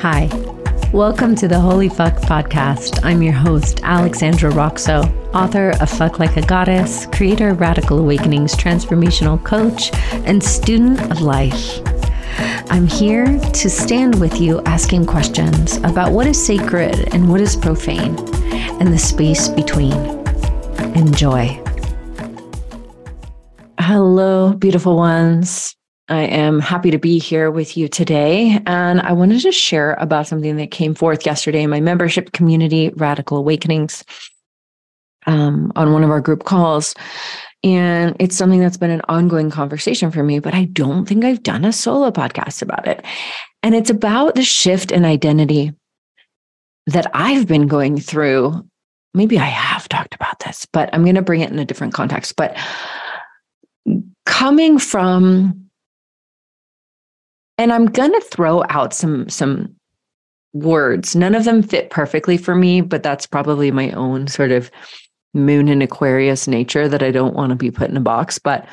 Hi. Welcome to the Holy Fuck podcast. I'm your host, Alexandra Roxo, author of Fuck Like a Goddess, creator of Radical Awakenings, transformational coach, and student of life. I'm here to stand with you asking questions about what is sacred and what is profane and the space between. Enjoy. Hello, beautiful ones. I am happy to be here with you today. And I wanted to share about something that came forth yesterday in my membership community, Radical Awakenings, um, on one of our group calls. And it's something that's been an ongoing conversation for me, but I don't think I've done a solo podcast about it. And it's about the shift in identity that I've been going through. Maybe I have talked about this, but I'm going to bring it in a different context. But coming from and i'm going to throw out some some words. None of them fit perfectly for me but that's probably my own sort of moon and aquarius nature that i don't want to be put in a box. But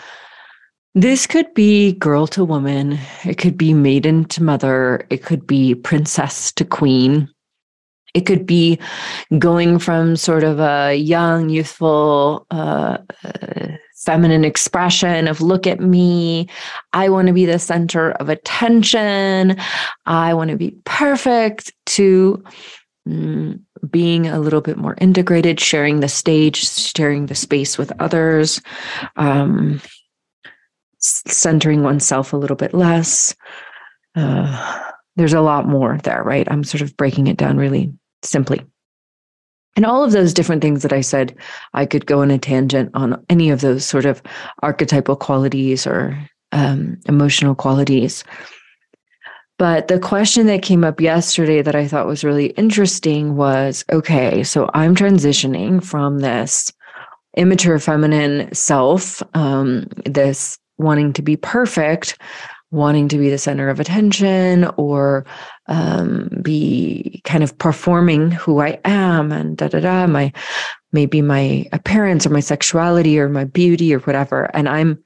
this could be girl to woman. It could be maiden to mother. It could be princess to queen. It could be going from sort of a young youthful uh, uh, feminine expression of look at me. I want to be the center of attention. I want to be perfect to mm, being a little bit more integrated, sharing the stage, sharing the space with others, um, centering oneself a little bit less. Uh, there's a lot more there, right? I'm sort of breaking it down really simply. And all of those different things that I said, I could go on a tangent on any of those sort of archetypal qualities or um, emotional qualities. But the question that came up yesterday that I thought was really interesting was okay, so I'm transitioning from this immature feminine self, um, this wanting to be perfect, wanting to be the center of attention or um, be kind of performing who I am and da da da my maybe my appearance or my sexuality or my beauty or whatever. And I'm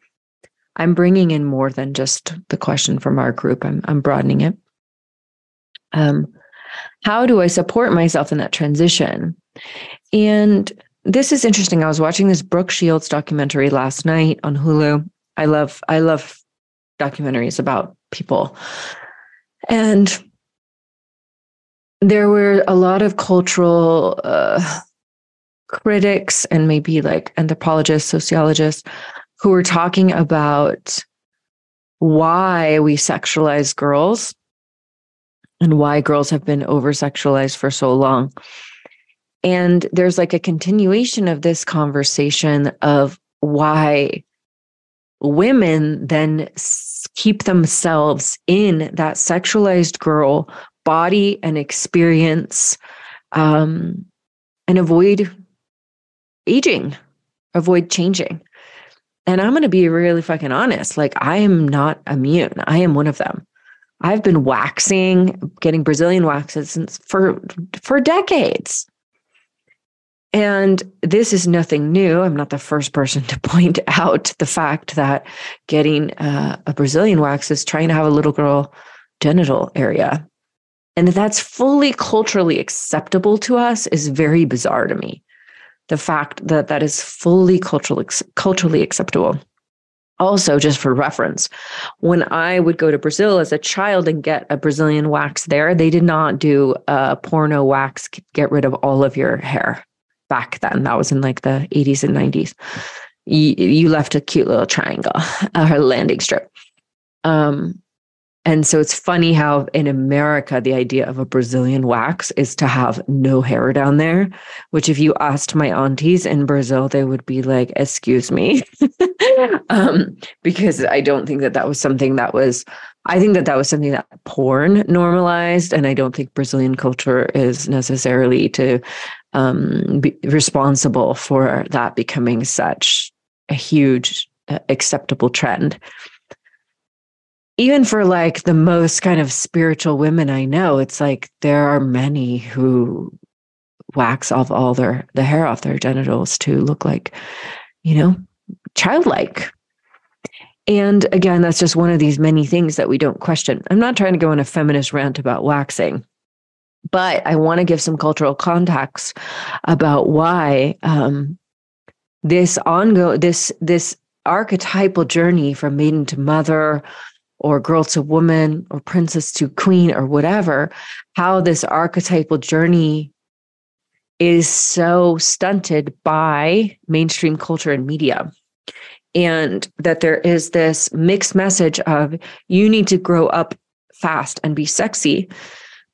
I'm bringing in more than just the question from our group. I'm I'm broadening it. Um how do I support myself in that transition? And this is interesting. I was watching this Brooke Shields documentary last night on Hulu. I love I love documentaries about people. And there were a lot of cultural uh, critics and maybe like anthropologists, sociologists who were talking about why we sexualize girls and why girls have been over sexualized for so long. And there's like a continuation of this conversation of why women then keep themselves in that sexualized girl body and experience um, and avoid aging, avoid changing. And I'm going to be really fucking honest. Like, I am not immune. I am one of them. I've been waxing, getting Brazilian waxes since for for decades. And this is nothing new. I'm not the first person to point out the fact that getting uh, a Brazilian wax is trying to have a little girl genital area. And that that's fully culturally acceptable to us is very bizarre to me. The fact that that is fully cultural, culturally acceptable. Also, just for reference, when I would go to Brazil as a child and get a Brazilian wax there, they did not do a porno wax, get rid of all of your hair back then. That was in like the 80s and 90s. You, you left a cute little triangle, a landing strip. Um, and so it's funny how in America, the idea of a Brazilian wax is to have no hair down there, which if you asked my aunties in Brazil, they would be like, excuse me. um, because I don't think that that was something that was, I think that that was something that porn normalized. And I don't think Brazilian culture is necessarily to um, be responsible for that becoming such a huge uh, acceptable trend. Even for like the most kind of spiritual women I know, it's like there are many who wax off all their the hair off their genitals to look like, you know, childlike. And again, that's just one of these many things that we don't question. I'm not trying to go on a feminist rant about waxing, but I want to give some cultural context about why um, this ongoing this this archetypal journey from maiden to mother or girl to woman or princess to queen or whatever, how this archetypal journey is so stunted by mainstream culture and media. And that there is this mixed message of you need to grow up fast and be sexy,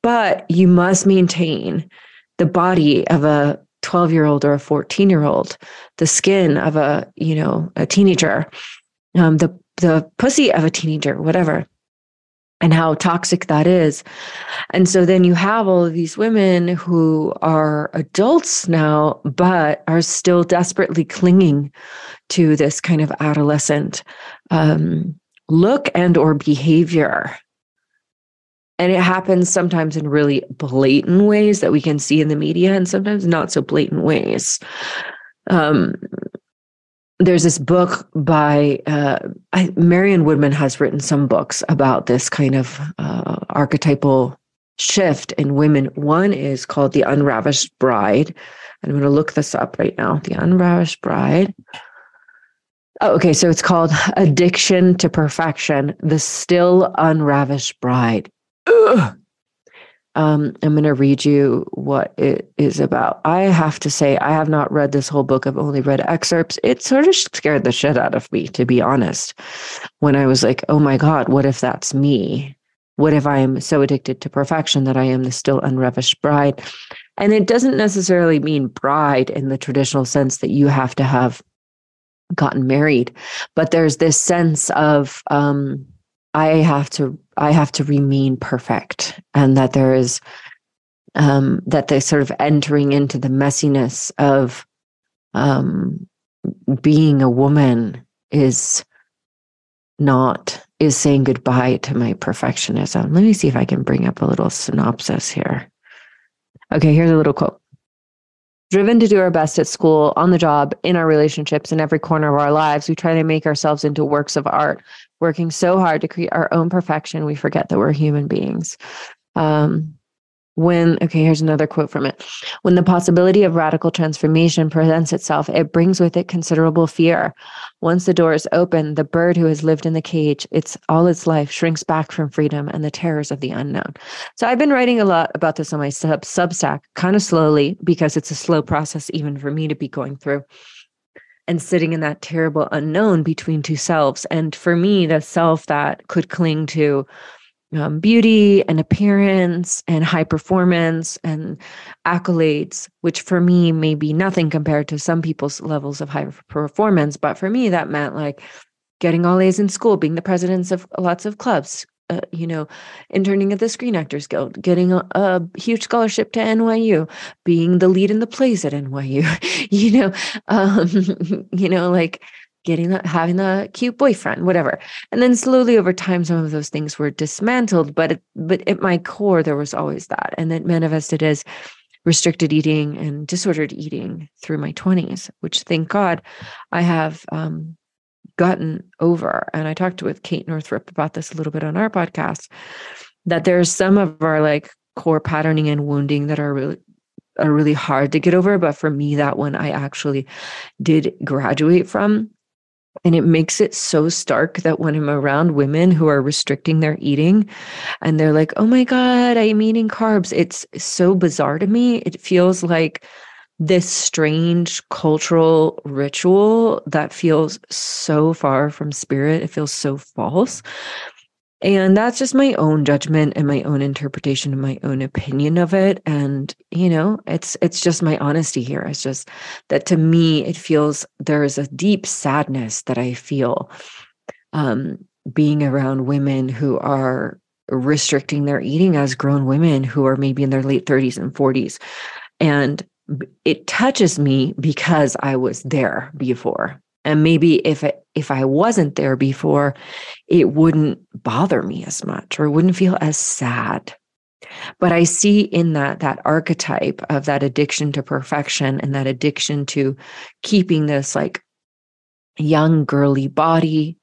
but you must maintain the body of a 12 year old or a 14 year old, the skin of a, you know, a teenager, um, the, the pussy of a teenager, whatever and how toxic that is. And so then you have all of these women who are adults now, but are still desperately clinging to this kind of adolescent um, look and or behavior. And it happens sometimes in really blatant ways that we can see in the media, and sometimes not so blatant ways. Um, there's this book by uh, I, Marion Woodman has written some books about this kind of uh, archetypal shift in women. One is called The Unravished Bride. And I'm going to look this up right now. The Unravished Bride. Oh, okay. So it's called Addiction to Perfection The Still Unravished Bride. Ugh. Um, I'm going to read you what it is about. I have to say, I have not read this whole book. I've only read excerpts. It sort of scared the shit out of me, to be honest, when I was like, oh my God, what if that's me? What if I am so addicted to perfection that I am the still unravished bride? And it doesn't necessarily mean bride in the traditional sense that you have to have gotten married, but there's this sense of, um, I have to I have to remain perfect and that there is um, that they sort of entering into the messiness of um, being a woman is not is saying goodbye to my perfectionism. Let me see if I can bring up a little synopsis here. Okay, here's a little quote. Driven to do our best at school, on the job, in our relationships, in every corner of our lives, we try to make ourselves into works of art working so hard to create our own perfection, we forget that we're human beings. Um, when, okay, here's another quote from it. When the possibility of radical transformation presents itself, it brings with it considerable fear. Once the door is open, the bird who has lived in the cage, it's all its life shrinks back from freedom and the terrors of the unknown. So I've been writing a lot about this on my sub Substack, kind of slowly because it's a slow process even for me to be going through and sitting in that terrible unknown between two selves. And for me, the self that could cling to um, beauty and appearance and high performance and accolades, which for me may be nothing compared to some people's levels of high performance. But for me, that meant like getting all A's in school, being the presidents of lots of clubs, uh, you know, interning at the Screen Actors Guild, getting a, a, huge scholarship to NYU, being the lead in the plays at NYU, you know, um, you know, like getting that, having a cute boyfriend, whatever. And then slowly over time, some of those things were dismantled, but it, but at my core, there was always that, and it manifested as restricted eating and disordered eating through my 20s which thank god i have um, gotten over. And I talked with Kate Northrup about this a little bit on our podcast that there's some of our like core patterning and wounding that are really are really hard to get over but for me that one I actually did graduate from and it makes it so stark that when I'm around women who are restricting their eating and they're like, oh my God, I'm eating carbs, it's so bizarre to me. It feels like this strange cultural ritual that feels so far from spirit. It feels so false. And that's just my own judgment and my own interpretation and my own opinion of it. And, you know, it's it's just my honesty here. It's just that to me, it feels there is a deep sadness that I feel um, being around women who are restricting their eating as grown women who are maybe in their late 30s and 40s. And it touches me because I was there before. And maybe if it, if I wasn't there before, it wouldn't bother me as much or wouldn't feel as sad. But I see in that that archetype of that addiction to perfection and that addiction to keeping this like young girly body,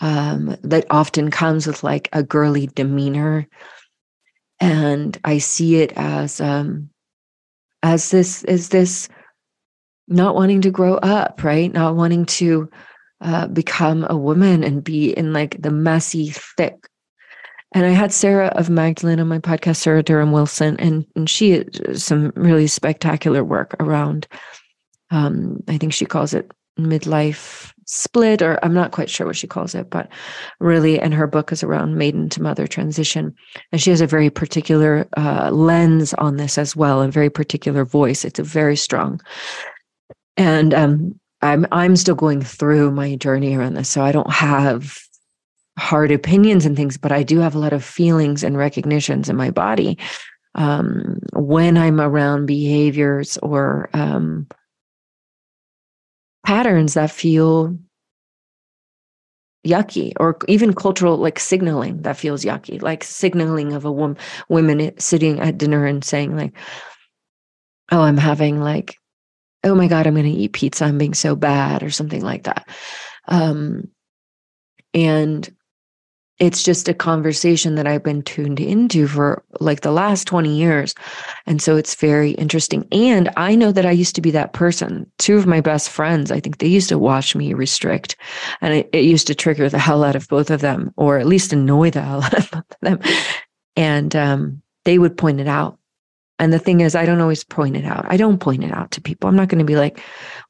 um, that often comes with like a girly demeanor. And I see it as um, as this is this not wanting to grow up, right? Not wanting to uh, become a woman and be in like the messy, thick. And I had Sarah of Magdalene on my podcast, Sarah Durham Wilson, and, and she had some really spectacular work around, um, I think she calls it midlife split, or I'm not quite sure what she calls it, but really, and her book is around maiden to mother transition. And she has a very particular uh, lens on this as well, a very particular voice. It's a very strong. And um, I'm I'm still going through my journey around this, so I don't have hard opinions and things, but I do have a lot of feelings and recognitions in my body um, when I'm around behaviors or um, patterns that feel yucky or even cultural like signaling that feels yucky like signaling of a woman women sitting at dinner and saying like oh i'm having like oh my god i'm going to eat pizza i'm being so bad or something like that um and it's just a conversation that I've been tuned into for like the last 20 years. And so it's very interesting. And I know that I used to be that person. Two of my best friends, I think they used to watch me restrict. And it, it used to trigger the hell out of both of them, or at least annoy the hell out of them. And um, they would point it out. And the thing is, I don't always point it out. I don't point it out to people. I'm not going to be like,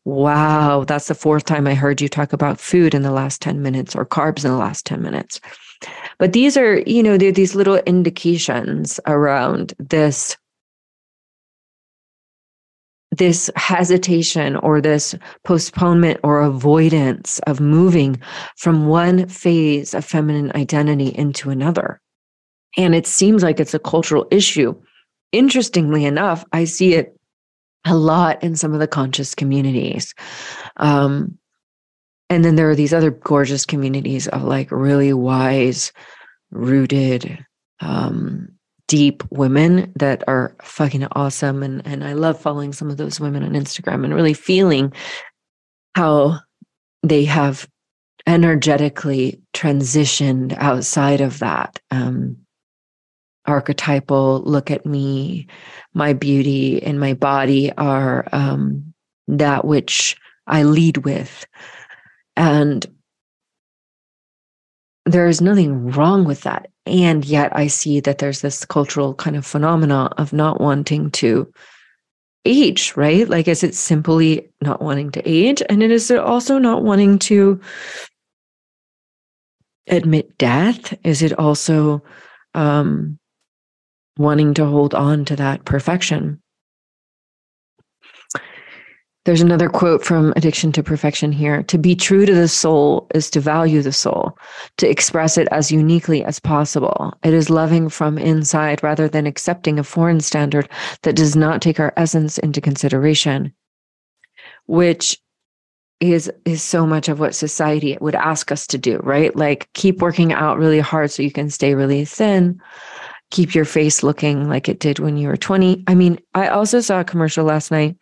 wow, that's the fourth time I heard you talk about food in the last 10 minutes or carbs in the last 10 minutes. But these are, you know, they're these little indications around this this hesitation or this postponement or avoidance of moving from one phase of feminine identity into another. And it seems like it's a cultural issue. Interestingly enough, I see it a lot in some of the conscious communities. Um, and then there are these other gorgeous communities of like really wise, rooted, um, deep women that are fucking awesome. And and I love following some of those women on Instagram and really feeling how they have energetically transitioned outside of that um, archetypal look at me my beauty and my body are um, that which i lead with and there is nothing wrong with that. And yet I see that there's this cultural kind of phenomena of not wanting to age, right? Like, is it simply not wanting to age? And it is also not wanting to admit death? Is it also um, wanting to hold on to that perfection? There's another quote from Addiction to Perfection here. To be true to the soul is to value the soul, to express it as uniquely as possible. It is loving from inside rather than accepting a foreign standard that does not take our essence into consideration, which is is so much of what society would ask us to do, right? Like keep working out really hard so you can stay really thin. Keep your face looking like it did when you were 20. I mean, I also saw a commercial last night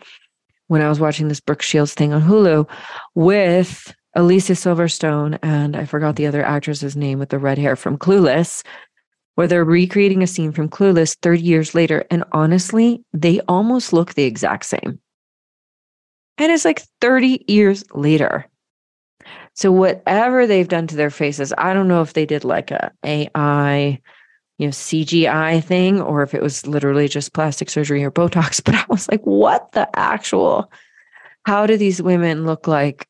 when I was watching this Brooke Shields thing on Hulu with Alicia Silverstone and I forgot the other actress's name with the red hair from Clueless, where they're recreating a scene from Clueless 30 years later. And honestly, they almost look the exact same. And it's like 30 years later. So whatever they've done to their faces, I don't know if they did like a AI you know CGI thing or if it was literally just plastic surgery or Botox. But I was like, what the actual? How do these women look like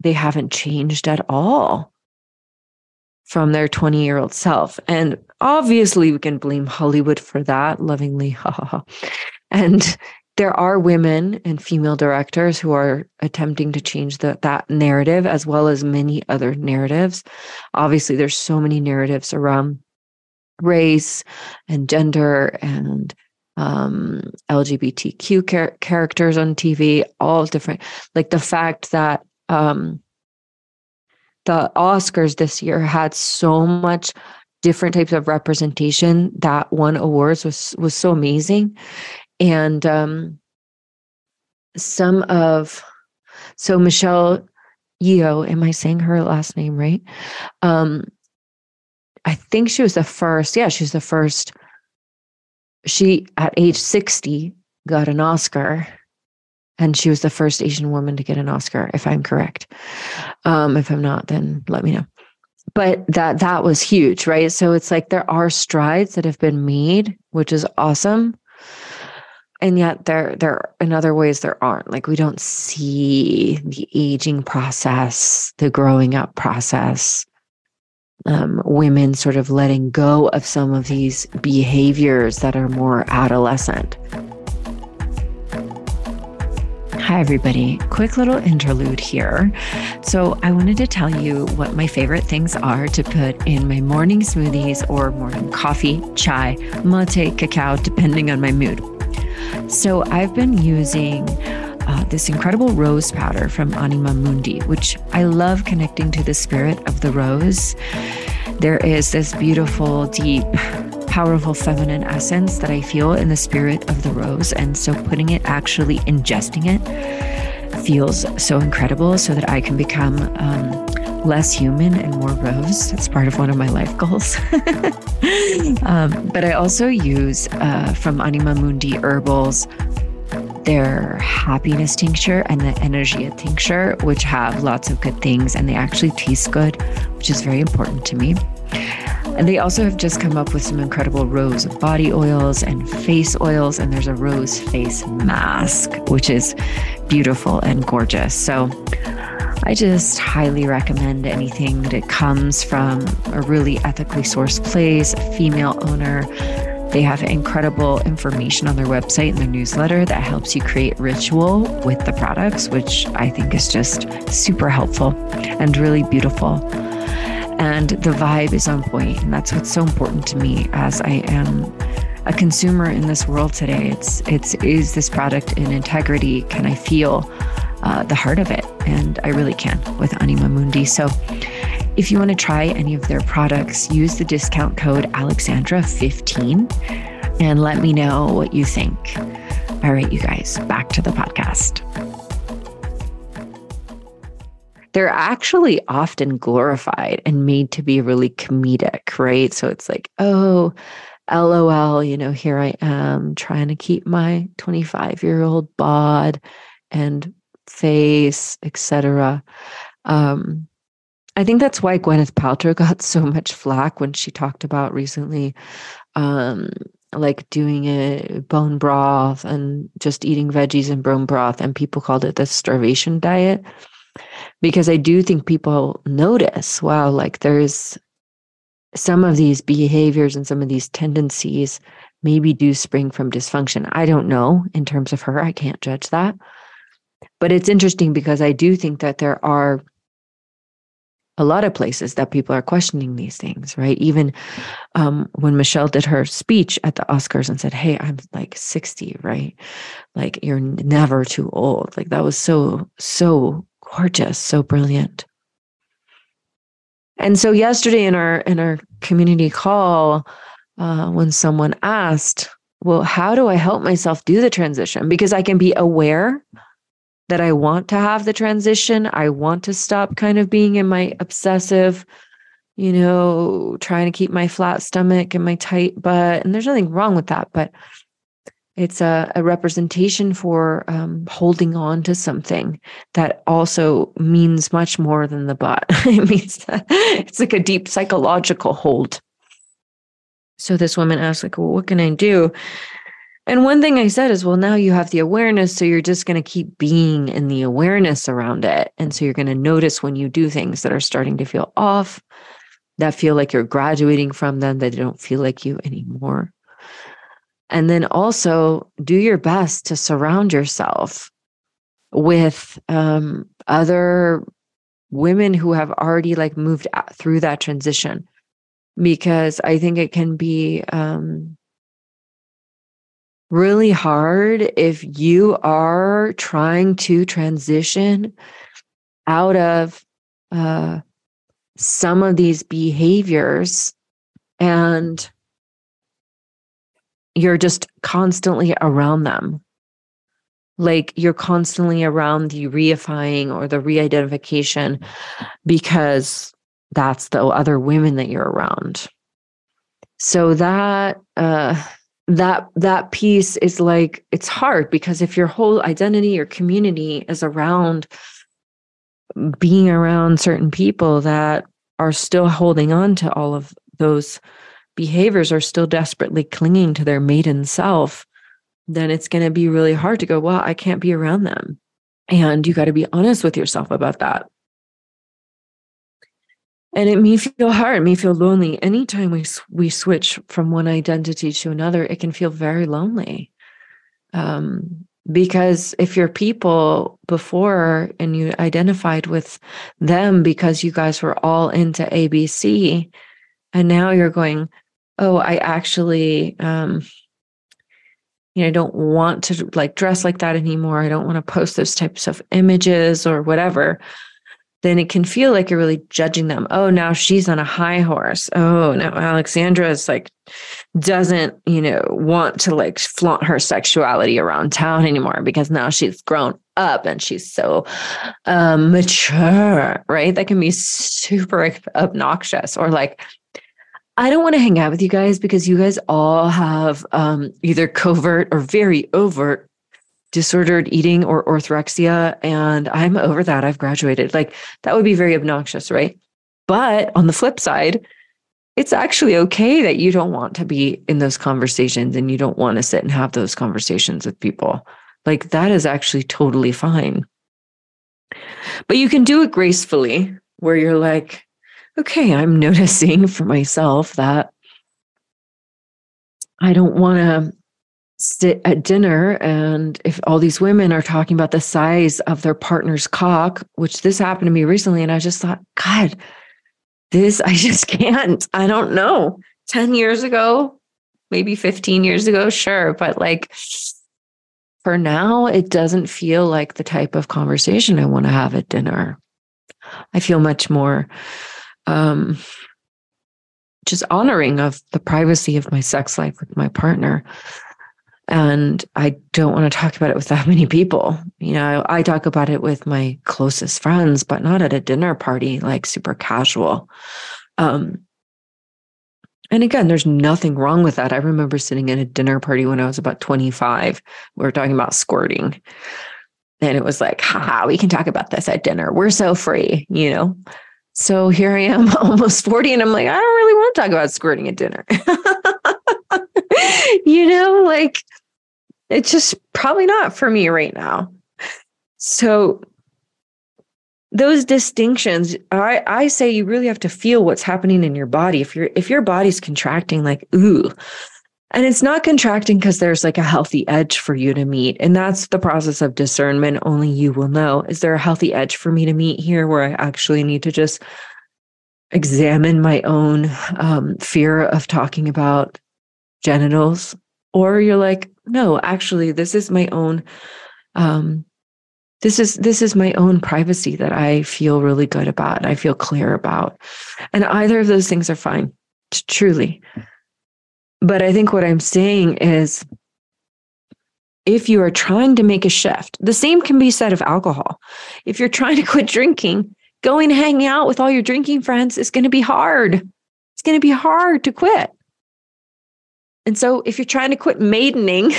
they haven't changed at all from their 20 year old self? And obviously, we can blame Hollywood for that, lovingly. Ha ha ha. And there are women and female directors who are attempting to change the, that narrative as well as many other narratives. Obviously, there's so many narratives around race and gender and um, LGBTQ char- characters on TV, all different. Like the fact that um, the Oscars this year had so much different types of representation that won awards was was so amazing, and um, some of so Michelle Yeoh, am I saying her last name right? Um, I think she was the first. Yeah, she was the first. She, at age 60, got an Oscar. And she was the first Asian woman to get an Oscar, if I'm correct. Um, if I'm not, then let me know. But that that was huge, right? So it's like there are strides that have been made, which is awesome and yet there there in other ways there aren't like we don't see the aging process the growing up process um, women sort of letting go of some of these behaviors that are more adolescent Hi, everybody. Quick little interlude here. So, I wanted to tell you what my favorite things are to put in my morning smoothies or morning coffee, chai, mate, cacao, depending on my mood. So I've been using uh, this incredible rose powder from Anima Mundi, which I love connecting to the spirit of the rose. There is this beautiful, deep, powerful feminine essence that I feel in the spirit of the rose. And so putting it, actually ingesting it, feels so incredible so that I can become um, less human and more rose. That's part of one of my life goals. um, but I also use uh, from Anima Mundi Herbals their happiness tincture and the energy tincture, which have lots of good things and they actually taste good, which is very important to me. And they also have just come up with some incredible rose body oils and face oils. And there's a rose face mask, which is beautiful and gorgeous. So I just highly recommend anything that comes from a really ethically sourced place, a female owner. They have incredible information on their website and their newsletter that helps you create ritual with the products, which I think is just super helpful and really beautiful. And the vibe is on point, and that's what's so important to me as I am a consumer in this world today. It's it's is this product in integrity? Can I feel uh, the heart of it. And I really can with Anima Mundi. So if you want to try any of their products, use the discount code Alexandra15 and let me know what you think. All right, you guys, back to the podcast. They're actually often glorified and made to be really comedic, right? So it's like, oh, LOL, you know, here I am trying to keep my 25 year old bod and face, etc. Um, I think that's why Gwyneth Paltrow got so much flack when she talked about recently, um, like doing a bone broth and just eating veggies and bone broth, and people called it the starvation diet. Because I do think people notice, wow, like there's some of these behaviors and some of these tendencies maybe do spring from dysfunction. I don't know in terms of her, I can't judge that. But it's interesting because I do think that there are a lot of places that people are questioning these things, right? Even um, when Michelle did her speech at the Oscars and said, Hey, I'm like 60, right? Like, you're never too old. Like, that was so, so gorgeous, so brilliant. And so yesterday in our in our community call, uh, when someone asked, "Well, how do I help myself do the transition?" Because I can be aware that I want to have the transition. I want to stop kind of being in my obsessive, you know, trying to keep my flat stomach and my tight butt. And there's nothing wrong with that, but it's a, a representation for um, holding on to something that also means much more than the butt. it means it's like a deep psychological hold. So this woman asked, like, well, what can I do? And one thing I said is, well, now you have the awareness. So you're just going to keep being in the awareness around it. And so you're going to notice when you do things that are starting to feel off, that feel like you're graduating from them, that don't feel like you anymore. And then also do your best to surround yourself with um, other women who have already like moved through that transition because I think it can be um, really hard if you are trying to transition out of uh, some of these behaviors and you're just constantly around them. Like you're constantly around the reifying or the re-identification because that's the other women that you're around. So that uh that that piece is like it's hard because if your whole identity or community is around being around certain people that are still holding on to all of those behaviors are still desperately clinging to their maiden self then it's going to be really hard to go well i can't be around them. And you got to be honest with yourself about that and it may feel hard, it may feel lonely. Anytime we we switch from one identity to another, it can feel very lonely. Um, because if you're people before and you identified with them because you guys were all into ABC, and now you're going, oh, I actually, um, you know, I don't want to like dress like that anymore. I don't want to post those types of images or whatever then it can feel like you're really judging them. Oh, now she's on a high horse. Oh, now Alexandra is like, doesn't, you know, want to like flaunt her sexuality around town anymore because now she's grown up and she's so um, mature, right? That can be super obnoxious or like, I don't want to hang out with you guys because you guys all have um, either covert or very overt disordered eating or orthorexia. And I'm over that. I've graduated. Like that would be very obnoxious, right? But on the flip side, it's actually okay that you don't want to be in those conversations and you don't want to sit and have those conversations with people. Like that is actually totally fine. But you can do it gracefully where you're like, okay, I'm noticing for myself that I don't want to sit at dinner and if all these women are talking about the size of their partner's cock which this happened to me recently and i just thought god this i just can't. I don't know. 10 years ago maybe 15 years ago sure but like for now it doesn't feel like the type of conversation i want to have at dinner. I feel much more um just honoring of the privacy of my sex life with my partner and I don't want to talk about it with that many people. You know, I talk about it with my closest friends, but not at a dinner party, like super casual. Um, and again, there's nothing wrong with that. I remember sitting at a dinner party when I was about 25. We were talking about squirting. And it was like, haha, we can talk about this at dinner. We're so free, you know? So here I am, almost 40, and I'm like, I don't really want to talk about squirting at dinner. you know, like it's just probably not for me right now. So those distinctions, I, I say you really have to feel what's happening in your body. If your if your body's contracting, like, ooh, and it's not contracting because there's like a healthy edge for you to meet. And that's the process of discernment. Only you will know. Is there a healthy edge for me to meet here where I actually need to just examine my own um, fear of talking about genitals? Or you're like, no, actually, this is my own. Um, this is this is my own privacy that I feel really good about. I feel clear about, and either of those things are fine, truly. But I think what I'm saying is if you are trying to make a shift, the same can be said of alcohol. If you're trying to quit drinking, going hanging out with all your drinking friends is going to be hard. It's going to be hard to quit. And so if you're trying to quit maidening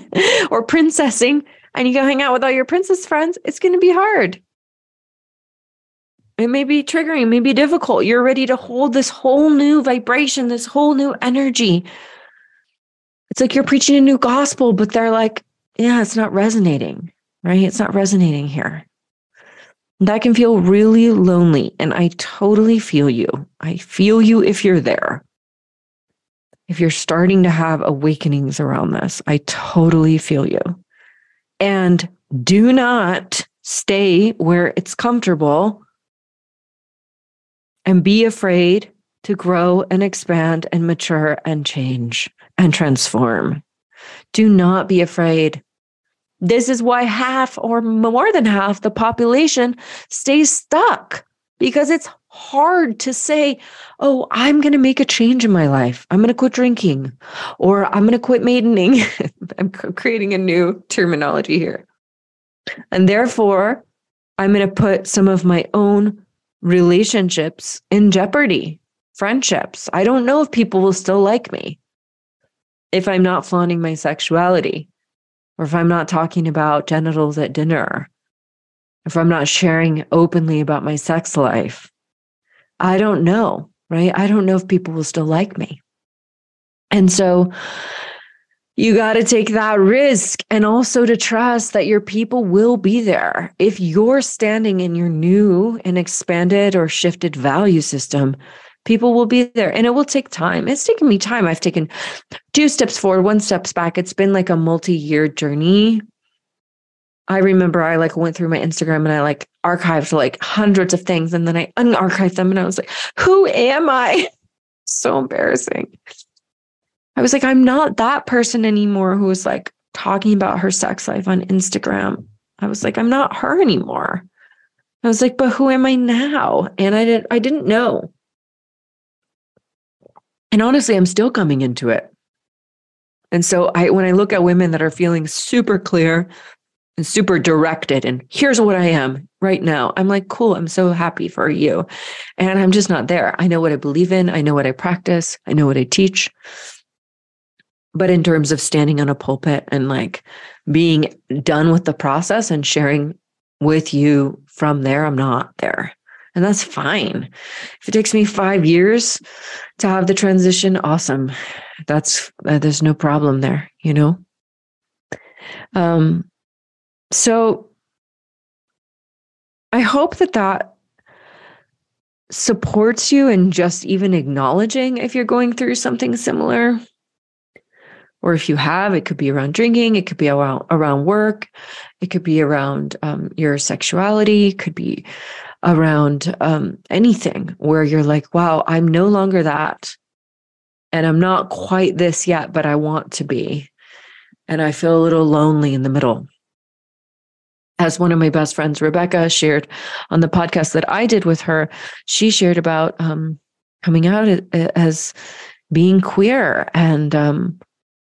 or princessing and you go hang out with all your princess friends, it's going to be hard. It may be triggering, it may be difficult. You're ready to hold this whole new vibration, this whole new energy. It's like you're preaching a new gospel, but they're like, yeah, it's not resonating, right? It's not resonating here. That can feel really lonely. And I totally feel you. I feel you if you're there. If you're starting to have awakenings around this, I totally feel you. And do not stay where it's comfortable and be afraid to grow and expand and mature and change and transform. Do not be afraid. This is why half or more than half the population stays stuck because it's hard to say, oh, I'm going to make a change in my life. I'm going to quit drinking or I'm going to quit maidening. I'm creating a new terminology here. And therefore, I'm going to put some of my own relationships in jeopardy, friendships. I don't know if people will still like me if I'm not flaunting my sexuality, or if I'm not talking about genitals at dinner, if I'm not sharing openly about my sex life. I don't know, right? I don't know if people will still like me. And so you got to take that risk and also to trust that your people will be there. If you're standing in your new and expanded or shifted value system, people will be there and it will take time. It's taken me time. I've taken two steps forward, one steps back. It's been like a multi-year journey. I remember I like went through my Instagram and I like archived like hundreds of things and then I unarchived them and I was like, who am I? so embarrassing. I was like, I'm not that person anymore who was like talking about her sex life on Instagram. I was like, I'm not her anymore. I was like, but who am I now? And I didn't I didn't know. And honestly, I'm still coming into it. And so I when I look at women that are feeling super clear and super directed and here's what I am right now. I'm like, cool, I'm so happy for you. And I'm just not there. I know what I believe in, I know what I practice, I know what I teach. But in terms of standing on a pulpit and like being done with the process and sharing with you from there, I'm not there. And that's fine. If it takes me five years to have the transition, awesome. That's, uh, there's no problem there, you know? Um, so I hope that that supports you in just even acknowledging if you're going through something similar. Or if you have it could be around drinking it could be around around work it could be around um, your sexuality it could be around um, anything where you're like wow i'm no longer that and i'm not quite this yet but i want to be. And i feel a little lonely in the middle as one of my best friends rebecca shared on the podcast that i did with her she shared about um, coming out as being queer and um,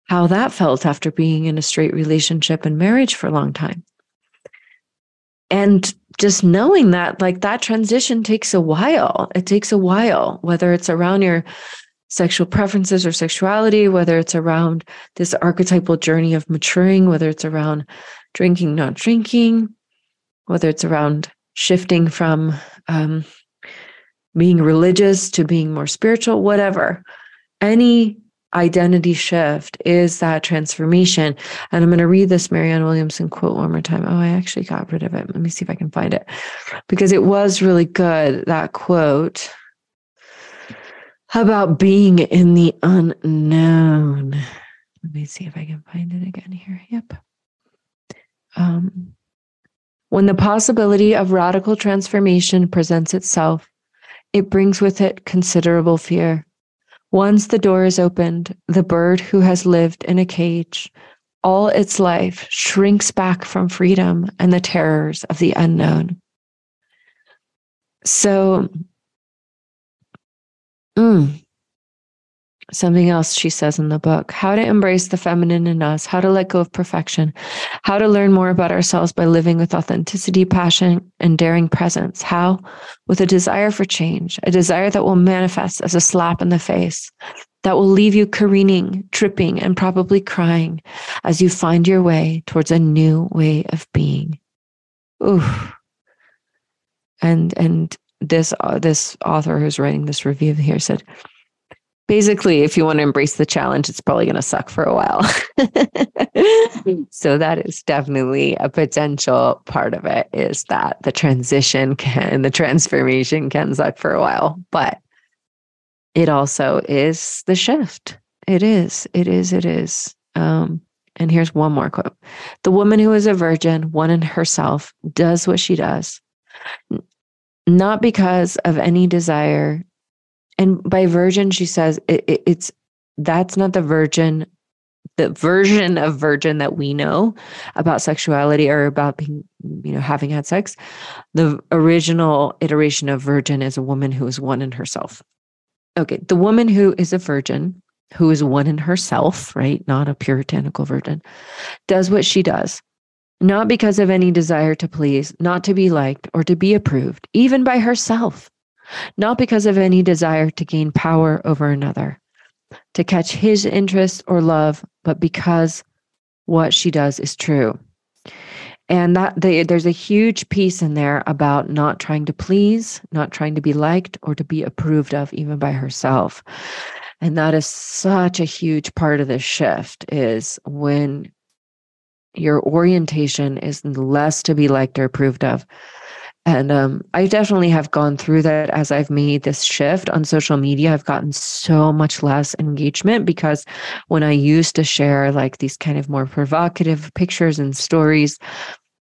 how that felt after being in a straight relationship and marriage for a long time. And just knowing that, like, that transition takes a while. It takes a while, whether it's around your sexual preferences or sexuality, whether it's around this archetypal journey of maturing, whether it's around drinking, not drinking, whether it's around shifting from um, being religious to being more spiritual, whatever. Any identity shift is that transformation. And I'm going to read this Marianne Williamson quote one more time. Oh, I actually got rid of it. Let me see if I can find it because it was really good. That quote about being in the unknown. Let me see if I can find it again here. Yep. Um, when the possibility of radical transformation presents itself, it brings with it considerable fear. Once the door is opened, the bird who has lived in a cage all its life shrinks back from freedom and the terrors of the unknown. So, mm, Something else she says in the book how to embrace the feminine in us, how to let go of perfection, how to learn more about ourselves by living with authenticity, passion, and daring presence. How? With a desire for change, a desire that will manifest as a slap in the face, that will leave you careening, tripping, and probably crying as you find your way towards a new way of being. Ooh. And, and this, uh, this author who's writing this review here said, basically, if you want to embrace the challenge, it's probably going to suck for a while. so that is definitely a potential part of it is that the transition can, the transformation can suck for a while, but it also is the shift. It is, it is, it is. Um, and here's one more quote The woman who is a virgin, one in herself, does what she does, not because of any desire and by virgin, she says it, it, it's that's not the virgin, the version of virgin that we know about sexuality or about being, you know, having had sex. The original iteration of virgin is a woman who is one in herself. Okay, the woman who is a virgin, who is one in herself, right? Not a puritanical virgin, does what she does, not because of any desire to please, not to be liked or to be approved, even by herself, not because of any desire to gain power over another, to catch his interest or love, but because what she does is true. And that they, there's a huge piece in there about not trying to please, not trying to be liked or to be approved of, even by herself. And that is such a huge part of this shift is when your orientation is less to be liked or approved of. And um, I definitely have gone through that as I've made this shift on social media. I've gotten so much less engagement because when I used to share like these kind of more provocative pictures and stories,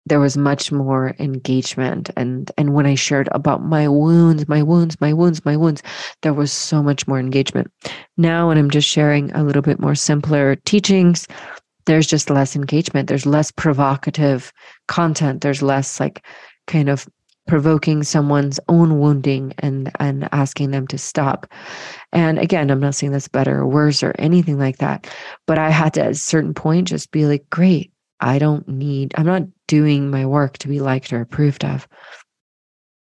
there was much more engagement. And and when i shared about my wounds my wounds my wounds my wounds there was so much more engagement. Now when i'm just sharing a little bit more simpler teachings there's just less engagement. There's less provocative content. There's less like kind of provoking someone's own wounding and and asking them to stop. And again i'm not saying that's better or worse or anything like that but i had to at a certain point just be like great i don't need i'm not doing my work to be liked or approved of.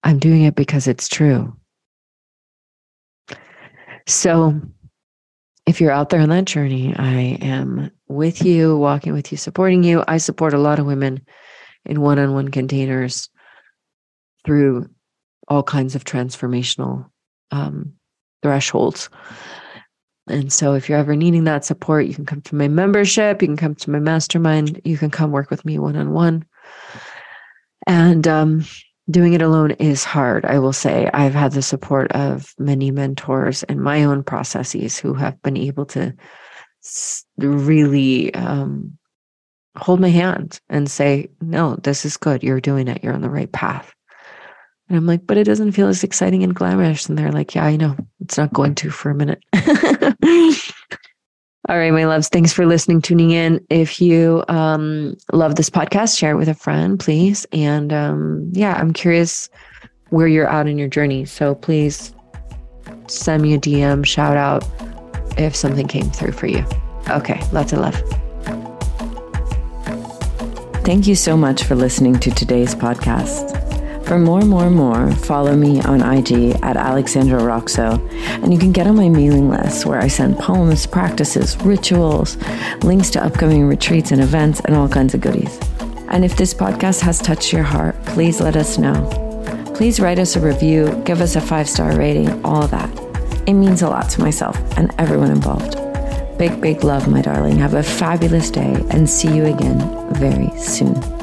I'm doing it because it's true. So if you're out there on that journey, I am with you, walking with you, supporting you. I support a lot of women in one on one containers through all kinds of transformational um, thresholds. And so, if you're ever needing that support, you can come to my membership, you can come to my mastermind, you can come work with me one on one. And um, doing it alone is hard. I will say I've had the support of many mentors and my own processes who have been able to really um, hold my hand and say, no, this is good. You're doing it. You're on the right path. And I'm like, but it doesn't feel as exciting and glamorous. And they're like, yeah, I know. It's not going to for a minute. All right, my loves. Thanks for listening, tuning in. If you um, love this podcast, share it with a friend, please. And um, yeah, I'm curious where you're at in your journey. So please send me a DM, shout out if something came through for you. Okay, lots of love. Thank you so much for listening to today's podcast. For more, more, more, follow me on IG at Alexandra Roxo, and you can get on my mailing list where I send poems, practices, rituals, links to upcoming retreats and events, and all kinds of goodies. And if this podcast has touched your heart, please let us know. Please write us a review, give us a five star rating, all of that. It means a lot to myself and everyone involved. Big, big love, my darling. Have a fabulous day and see you again very soon.